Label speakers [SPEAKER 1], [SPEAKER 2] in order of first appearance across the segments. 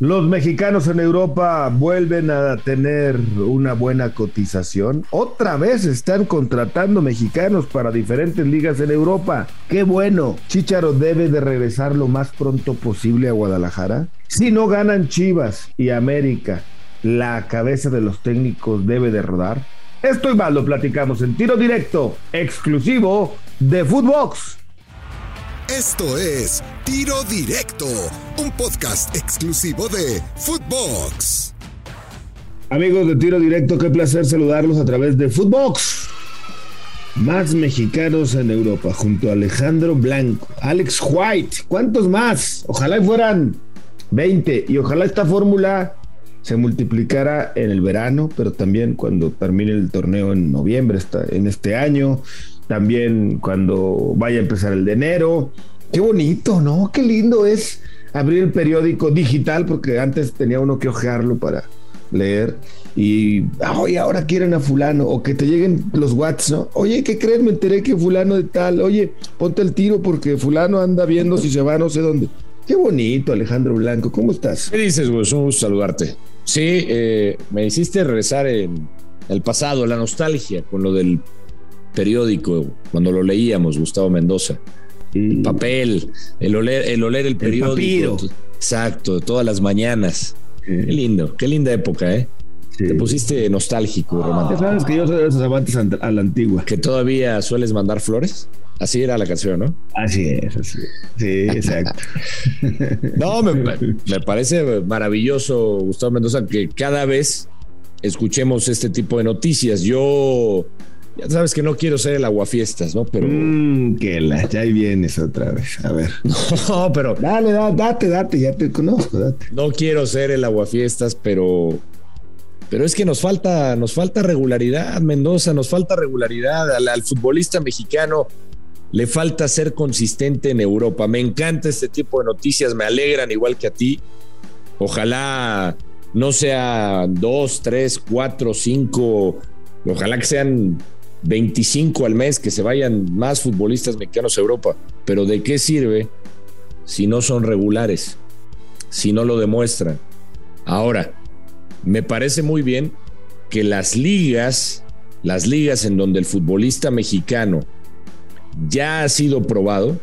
[SPEAKER 1] Los mexicanos en Europa vuelven a tener una buena cotización. Otra vez están contratando mexicanos para diferentes ligas en Europa. Qué bueno. Chicharo debe de regresar lo más pronto posible a Guadalajara. Si no ganan Chivas y América, la cabeza de los técnicos debe de rodar. Esto y más lo platicamos en tiro directo, exclusivo de Footbox.
[SPEAKER 2] Esto es Tiro Directo, un podcast exclusivo de Footbox.
[SPEAKER 1] Amigos de Tiro Directo, qué placer saludarlos a través de Footbox. Más mexicanos en Europa, junto a Alejandro Blanco, Alex White. ¿Cuántos más? Ojalá fueran 20 y ojalá esta fórmula se multiplicara en el verano, pero también cuando termine el torneo en noviembre, en este año también cuando vaya a empezar el de enero. Qué bonito, ¿no? Qué lindo es abrir el periódico digital, porque antes tenía uno que ojearlo para leer. Y, oye, ahora quieren a fulano, o que te lleguen los WhatsApp, ¿no? Oye, ¿qué crees? Me enteré que fulano de tal, oye, ponte el tiro porque fulano anda viendo si se va no sé dónde. Qué bonito, Alejandro Blanco, ¿cómo estás?
[SPEAKER 3] ¿Qué dices, güey? Un gusto saludarte. Sí, eh, me hiciste regresar en el pasado, la nostalgia, con lo del periódico, cuando lo leíamos, Gustavo Mendoza. El papel, el oler, el oler el periódico. exacto, todas las mañanas. Qué lindo, qué linda época, ¿eh? Te pusiste nostálgico,
[SPEAKER 1] ah, romántico. sabes que yo soy de esos amantes a la antigua.
[SPEAKER 3] Que todavía sueles mandar flores. Así era la canción, ¿no?
[SPEAKER 1] Así es, así Sí, exacto.
[SPEAKER 3] no, me, me, parece maravilloso, Gustavo Mendoza, que cada vez escuchemos este tipo de noticias. Yo ya sabes que no quiero ser el aguafiestas, ¿no? Pero.
[SPEAKER 1] Mm, que la, ya vienes otra vez. A ver.
[SPEAKER 3] No, pero.
[SPEAKER 1] Dale, date, date, ya te conozco, date.
[SPEAKER 3] No quiero ser el aguafiestas, pero. Pero es que nos falta, nos falta regularidad, Mendoza, nos falta regularidad. Al, al futbolista mexicano le falta ser consistente en Europa. Me encanta este tipo de noticias, me alegran igual que a ti. Ojalá no sea dos, tres, cuatro, cinco. Ojalá que sean 25 al mes, que se vayan más futbolistas mexicanos a Europa. Pero ¿de qué sirve si no son regulares? Si no lo demuestran. Ahora, me parece muy bien que las ligas, las ligas en donde el futbolista mexicano ya ha sido probado,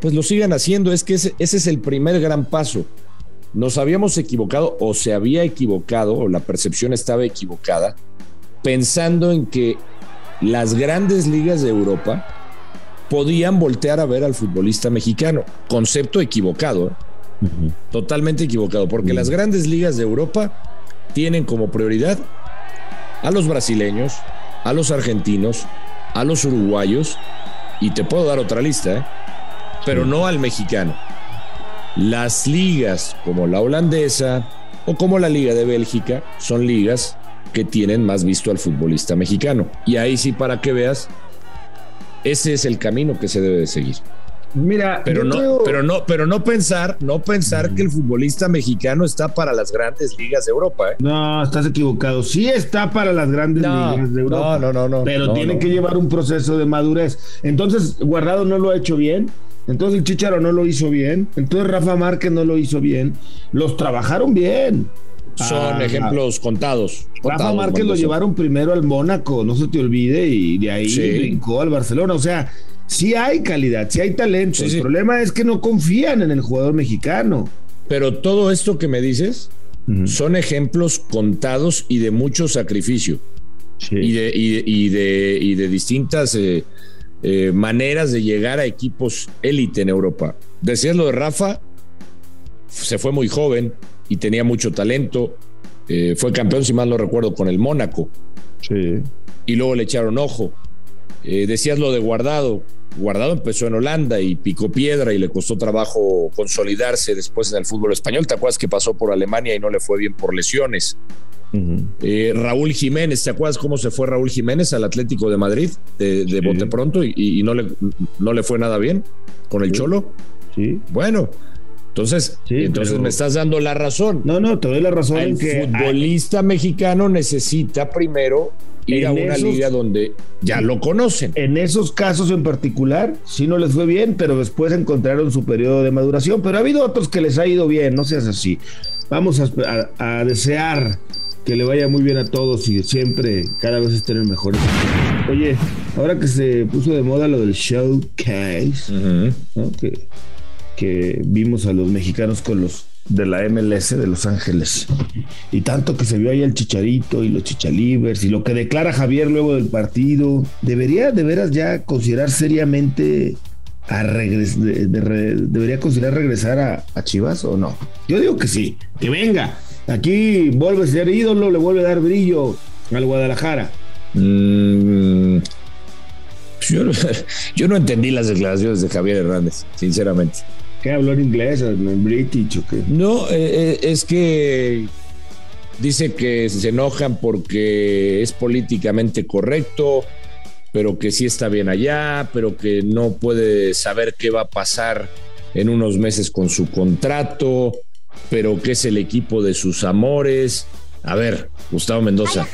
[SPEAKER 3] pues lo sigan haciendo. Es que ese, ese es el primer gran paso. Nos habíamos equivocado o se había equivocado o la percepción estaba equivocada pensando en que las grandes ligas de Europa podían voltear a ver al futbolista mexicano. Concepto equivocado, ¿eh? totalmente equivocado, porque las grandes ligas de Europa tienen como prioridad a los brasileños, a los argentinos, a los uruguayos, y te puedo dar otra lista, ¿eh? pero no al mexicano. Las ligas como la holandesa o como la Liga de Bélgica son ligas que tienen más visto al futbolista mexicano. Y ahí sí, para que veas, ese es el camino que se debe de seguir.
[SPEAKER 1] Mira,
[SPEAKER 3] pero no, pero no, pero no pensar, no pensar que el futbolista mexicano está para las grandes ligas de Europa. ¿eh?
[SPEAKER 1] No, estás equivocado. Sí está para las grandes ligas de Europa.
[SPEAKER 3] No, no, no,
[SPEAKER 1] Pero tiene que llevar un proceso de madurez. Entonces, Guardado no lo ha hecho bien. Entonces el Chicharo no lo hizo bien. Entonces Rafa Márquez no lo hizo bien. Los trabajaron bien
[SPEAKER 3] son ah, ejemplos contados.
[SPEAKER 1] Rafa Márquez lo llevaron primero al Mónaco, no se te olvide, y de ahí brincó al Barcelona. O sea, sí hay calidad, sí hay talento. el problema es que no confían en el jugador mexicano.
[SPEAKER 3] Pero todo esto que me dices son ejemplos contados y de mucho sacrificio. Y, de, y, de, y, de, distintas eh, eh, maneras de llegar a equipos élite en Europa. Decías lo de Rafa, se fue muy joven, y tenía mucho talento. Eh, fue campeón, si mal no recuerdo, con el Mónaco.
[SPEAKER 1] Sí.
[SPEAKER 3] Y luego le echaron ojo. Eh, decías lo de Guardado. Guardado empezó en Holanda y picó piedra y le costó trabajo consolidarse después en el fútbol español. ¿Te acuerdas que pasó por Alemania y no le fue bien por lesiones? Eh, Raúl Jiménez, ¿te acuerdas cómo se fue Raúl Jiménez al Atlético de Madrid de, bote pronto y, no, le, no le fue nada bien con el Cholo?
[SPEAKER 1] Sí.
[SPEAKER 3] Bueno, entonces, entonces me estás dando la razón.
[SPEAKER 1] No, no, te doy la razón.
[SPEAKER 3] El futbolista mexicano necesita primero ir a una liga donde ya lo conocen.
[SPEAKER 1] En esos casos en particular, sí no les fue bien, pero después encontraron su periodo de maduración. Pero ha habido otros que les ha ido bien, no seas así. vamos a, desear que le vaya muy bien a todos y siempre, cada vez estén en mejores. Oye, ahora que se puso de moda lo del showcase, que, que vimos a los mexicanos con los de la MLS de Los Ángeles. Y tanto que se vio ahí el chicharito y los chichalivers y lo que declara Javier luego del partido. ¿Debería de veras ya considerar seriamente a regresar, debería considerar regresar a, Chivas o no? Yo digo que sí, que venga. Aquí vuelve a ser ídolo, le vuelve a dar brillo al Guadalajara.
[SPEAKER 3] Mm, yo, no entendí las declaraciones de Javier Hernández, sinceramente.
[SPEAKER 1] ¿Qué habló en inglés, en british o qué?
[SPEAKER 3] No, eh, eh, es que dice que se enojan porque es políticamente correcto, pero que sí está bien allá, pero que no puede saber qué va a pasar en unos meses con su contrato, pero que es el equipo de sus amores. A ver, Gustavo Mendoza,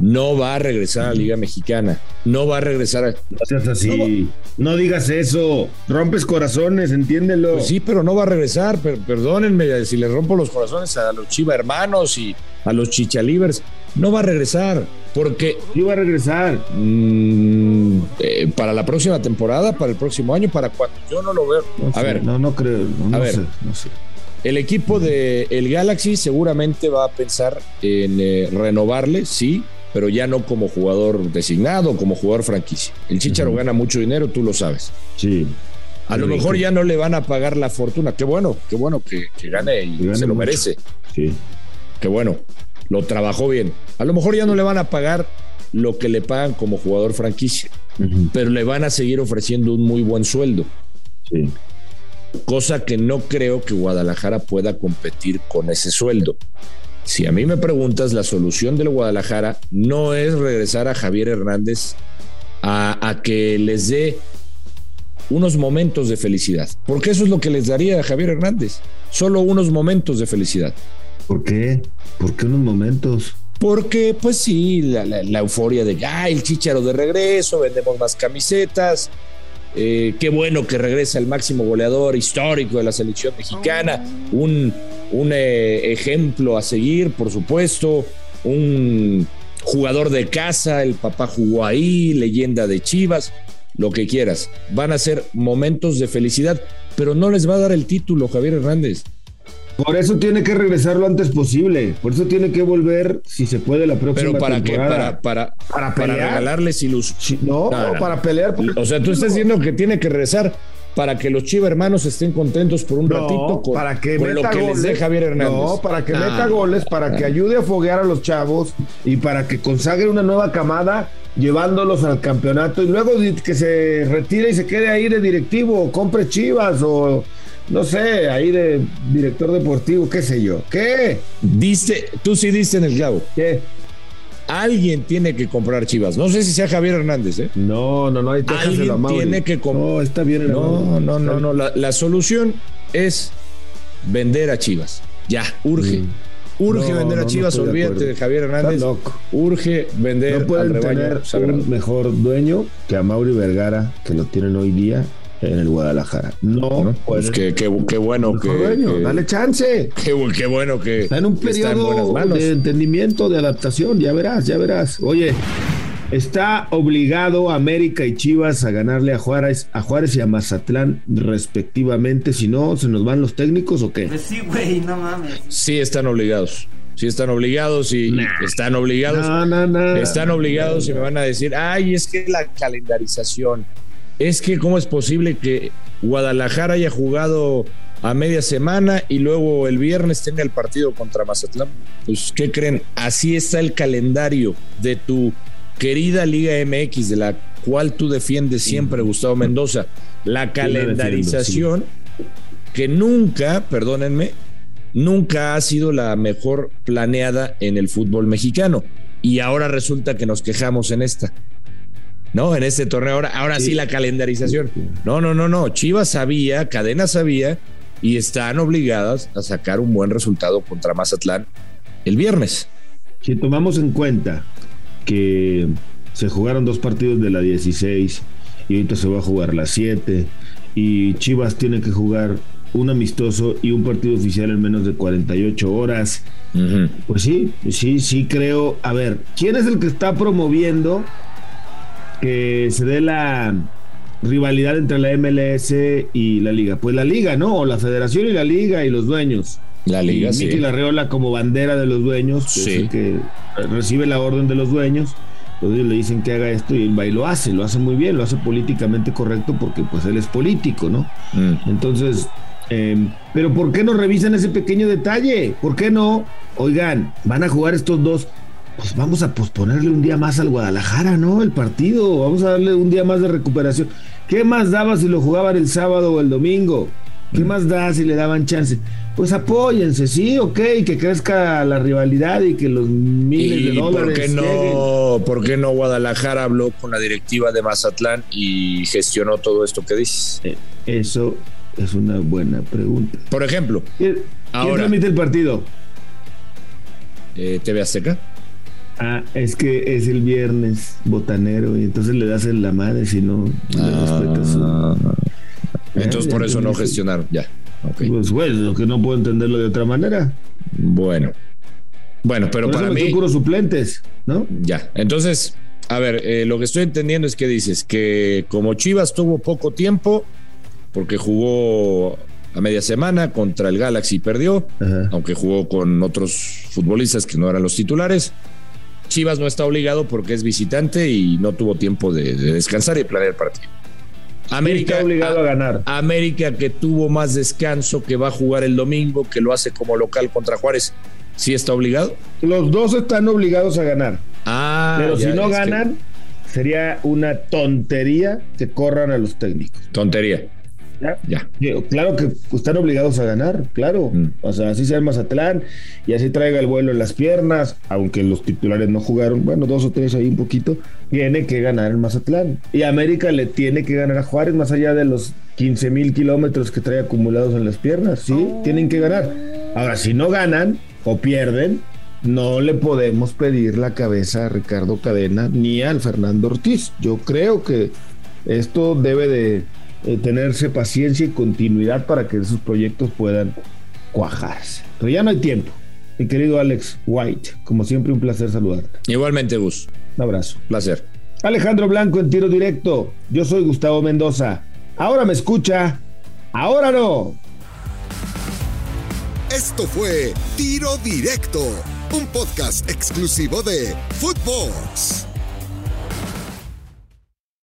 [SPEAKER 3] no va a regresar a la Liga Mexicana, no va a regresar a...
[SPEAKER 1] No seas así, no, digas eso, rompes corazones, entiéndelo.
[SPEAKER 3] Pues sí, pero no va a regresar, perdónenme si le rompo los corazones a los Chiva hermanos y a los Chichalivers, no va a regresar. Porque.
[SPEAKER 1] Iba a regresar.
[SPEAKER 3] Mm, eh, para la próxima temporada, para el próximo año, para cuando yo no lo veo.
[SPEAKER 1] a
[SPEAKER 3] ver.
[SPEAKER 1] No, no creo. No, a ver, no sé.
[SPEAKER 3] El equipo de el Galaxy seguramente va a pensar en eh, renovarle, sí, pero ya no como jugador designado, como jugador franquicia. El Chicharo gana mucho dinero, tú lo sabes.
[SPEAKER 1] Sí.
[SPEAKER 3] A lo mejor ya no le van a pagar la fortuna. Qué bueno, qué bueno que, gane y se lo merece.
[SPEAKER 1] Sí.
[SPEAKER 3] Qué bueno lo trabajó bien. A lo mejor ya no le van a pagar lo que le pagan como jugador franquicia, pero le van a seguir ofreciendo un muy buen sueldo.
[SPEAKER 1] Sí.
[SPEAKER 3] Cosa que no creo que Guadalajara pueda competir con ese sueldo. Si a mí me preguntas, la solución del Guadalajara no es regresar a Javier Hernández a, a que les dé unos momentos de felicidad, porque eso es lo que les daría a Javier Hernández, solo unos momentos de felicidad.
[SPEAKER 1] ¿Por qué? ¿Por qué unos momentos?
[SPEAKER 3] Porque, pues sí, la, euforia de, ah, el chicharo de regreso, vendemos más camisetas. Eh, qué bueno que regresa el máximo goleador histórico de la selección mexicana. Un, un eh, ejemplo a seguir, por supuesto. Un jugador de casa, el papá jugó ahí, leyenda de Chivas, lo que quieras. Van a ser momentos de felicidad, pero no les va a dar el título Javier Hernández.
[SPEAKER 1] Por eso tiene que regresar lo antes posible. Por eso tiene que volver, si se puede, la próxima
[SPEAKER 3] Pero para
[SPEAKER 1] temporada.
[SPEAKER 3] para, para, para, regalarles ilusión.
[SPEAKER 1] no, para pelear.
[SPEAKER 3] O sea, tú estás diciendo que tiene que regresar para que los Chiva hermanos estén contentos por un ratito con,
[SPEAKER 1] para que
[SPEAKER 3] lo que les dé Javier Hernández.
[SPEAKER 1] No, para que meta goles, para que ayude a foguear a los chavos y para que consagre una nueva camada llevándolos al campeonato y luego que se retire y se quede ahí de directivo, o compre Chivas o no sé, ahí de director deportivo, qué sé yo. ¿Qué?
[SPEAKER 3] Dice, tú sí diste en el clavo.
[SPEAKER 1] ¿Qué?
[SPEAKER 3] Alguien tiene que comprar Chivas. No sé si sea Javier Hernández, ¿eh?
[SPEAKER 1] No, no, no. Hay
[SPEAKER 3] Alguien tiene que comprar.
[SPEAKER 1] No, está bien.
[SPEAKER 3] no, no, no, no. La, solución es vender a Chivas. Ya, urge. Mm. Urge vender a Chivas, olvídate de, Javier Hernández.
[SPEAKER 1] loco.
[SPEAKER 3] Urge vender
[SPEAKER 1] no pueden tener un mejor dueño que a Mauri Vergara, que lo tienen hoy día en el Guadalajara. No,
[SPEAKER 3] pues qué, qué, bueno que,
[SPEAKER 1] Dale chance.
[SPEAKER 3] Qué, bueno que
[SPEAKER 1] está en un periodo de entendimiento, de adaptación. Ya verás, ya verás. Oye, está obligado América y Chivas a ganarle a Juárez, a Juárez y a Mazatlán respectivamente. Si no, ¿se nos van los técnicos o qué?
[SPEAKER 4] Pues sí, güey, no mames.
[SPEAKER 3] Sí, están obligados. Sí están obligados y están obligados. están obligados y me van a decir, ay, es que la calendarización es que cómo es posible que Guadalajara haya jugado a media semana y luego el viernes tenga el partido contra Mazatlán. Pues, ¿qué creen? Así está el calendario de tu querida Liga MX, de la cual tú defiendes siempre, Gustavo Mendoza. La calendarización que nunca, perdónenme, nunca ha sido la mejor planeada en el fútbol mexicano. Y ahora resulta que nos quejamos en esta. ¿No? En este torneo. Ahora, ahora sí. la calendarización. No, no, no, no. Chivas sabía, Cadena sabía y están obligadas a sacar un buen resultado contra Mazatlán el viernes.
[SPEAKER 1] Si tomamos en cuenta que se jugaron dos partidos de la 16 y ahorita se va a jugar la 7 y Chivas tiene que jugar un amistoso y un partido oficial en menos de 48 horas. Pues sí, sí, sí creo. A ver, ¿quién es el que está promoviendo que se dé la rivalidad entre la MLS y la liga? Pues la liga, ¿no? O la federación y la liga y los dueños.
[SPEAKER 3] La liga, y
[SPEAKER 1] Miki Larreola como bandera de los dueños, que, que recibe la orden de los dueños. Entonces le dicen que haga esto y él lo hace, lo hace muy bien, lo hace políticamente correcto porque pues él es político, ¿no? Mm. Entonces, em, pero ¿por qué no revisan ese pequeño detalle? ¿Por qué no? Oigan, van a jugar estos dos, pues vamos a posponerle un día más al Guadalajara, ¿no? El partido, vamos a darle un día más de recuperación. ¿Qué más daba si lo jugaban el sábado o el domingo? ¿Qué más da si le daban chance? pues apóyense, sí, ok, que crezca la rivalidad y que los miles de dólares.
[SPEAKER 3] ¿por qué, no, ¿Por qué no Guadalajara habló con la directiva de Mazatlán y gestionó todo esto que dices?
[SPEAKER 1] Eh, eso es una buena pregunta.
[SPEAKER 3] Por ejemplo,
[SPEAKER 1] ¿quién, transmite el partido?
[SPEAKER 3] Eh, TV Azteca.
[SPEAKER 1] Ah, es que es el viernes botanero y entonces le das en la madre si no
[SPEAKER 3] ah, Entonces por eso no gestionaron, ya.
[SPEAKER 1] Pues bueno, que no puedo entenderlo de otra manera.
[SPEAKER 3] Bueno. Bueno, pero para mí.
[SPEAKER 1] puros suplentes, ¿no?
[SPEAKER 3] Ya. Entonces, a ver, eh, lo que estoy entendiendo es que dices que como Chivas tuvo poco tiempo, porque jugó a media semana contra el Galaxy y perdió, aunque jugó con otros futbolistas que no eran los titulares. Chivas no está obligado porque es visitante y no tuvo tiempo de, de descansar y planear el partido.
[SPEAKER 1] América está obligado a, ganar.
[SPEAKER 3] América que tuvo más descanso, que va a jugar el domingo, que lo hace como local contra Juárez, ¿sí está obligado?
[SPEAKER 1] Los dos están obligados a ganar.
[SPEAKER 3] Ah,
[SPEAKER 1] pero si no ganan, sería una tontería que corran a los técnicos.
[SPEAKER 3] Tontería.
[SPEAKER 1] ¿Ya? Claro que están obligados a ganar, claro. Mm. O sea, así sea el Mazatlán y así traiga el vuelo en las piernas, aunque los titulares no jugaron, bueno, dos o tres ahí un poquito, tiene que ganar el Mazatlán. Y América le tiene que ganar a Juárez más allá de los 15 mil kilómetros que trae acumulados en las piernas, sí, oh. tienen que ganar. Ahora, si no ganan o pierden, no le podemos pedir la cabeza a Ricardo Cadena ni al Fernando Ortiz. Yo creo que esto debe de eh, tenerse paciencia y continuidad para que esos proyectos puedan cuajarse. Pero ya no hay tiempo. Mi querido Alex White, como siempre un placer saludarte.
[SPEAKER 3] Igualmente, Gus.
[SPEAKER 1] Un abrazo.
[SPEAKER 3] Placer.
[SPEAKER 1] Alejandro Blanco en tiro directo. Yo soy Gustavo Mendoza. Ahora me escucha. Ahora no.
[SPEAKER 2] Esto fue Tiro Directo, un podcast exclusivo de Footbox.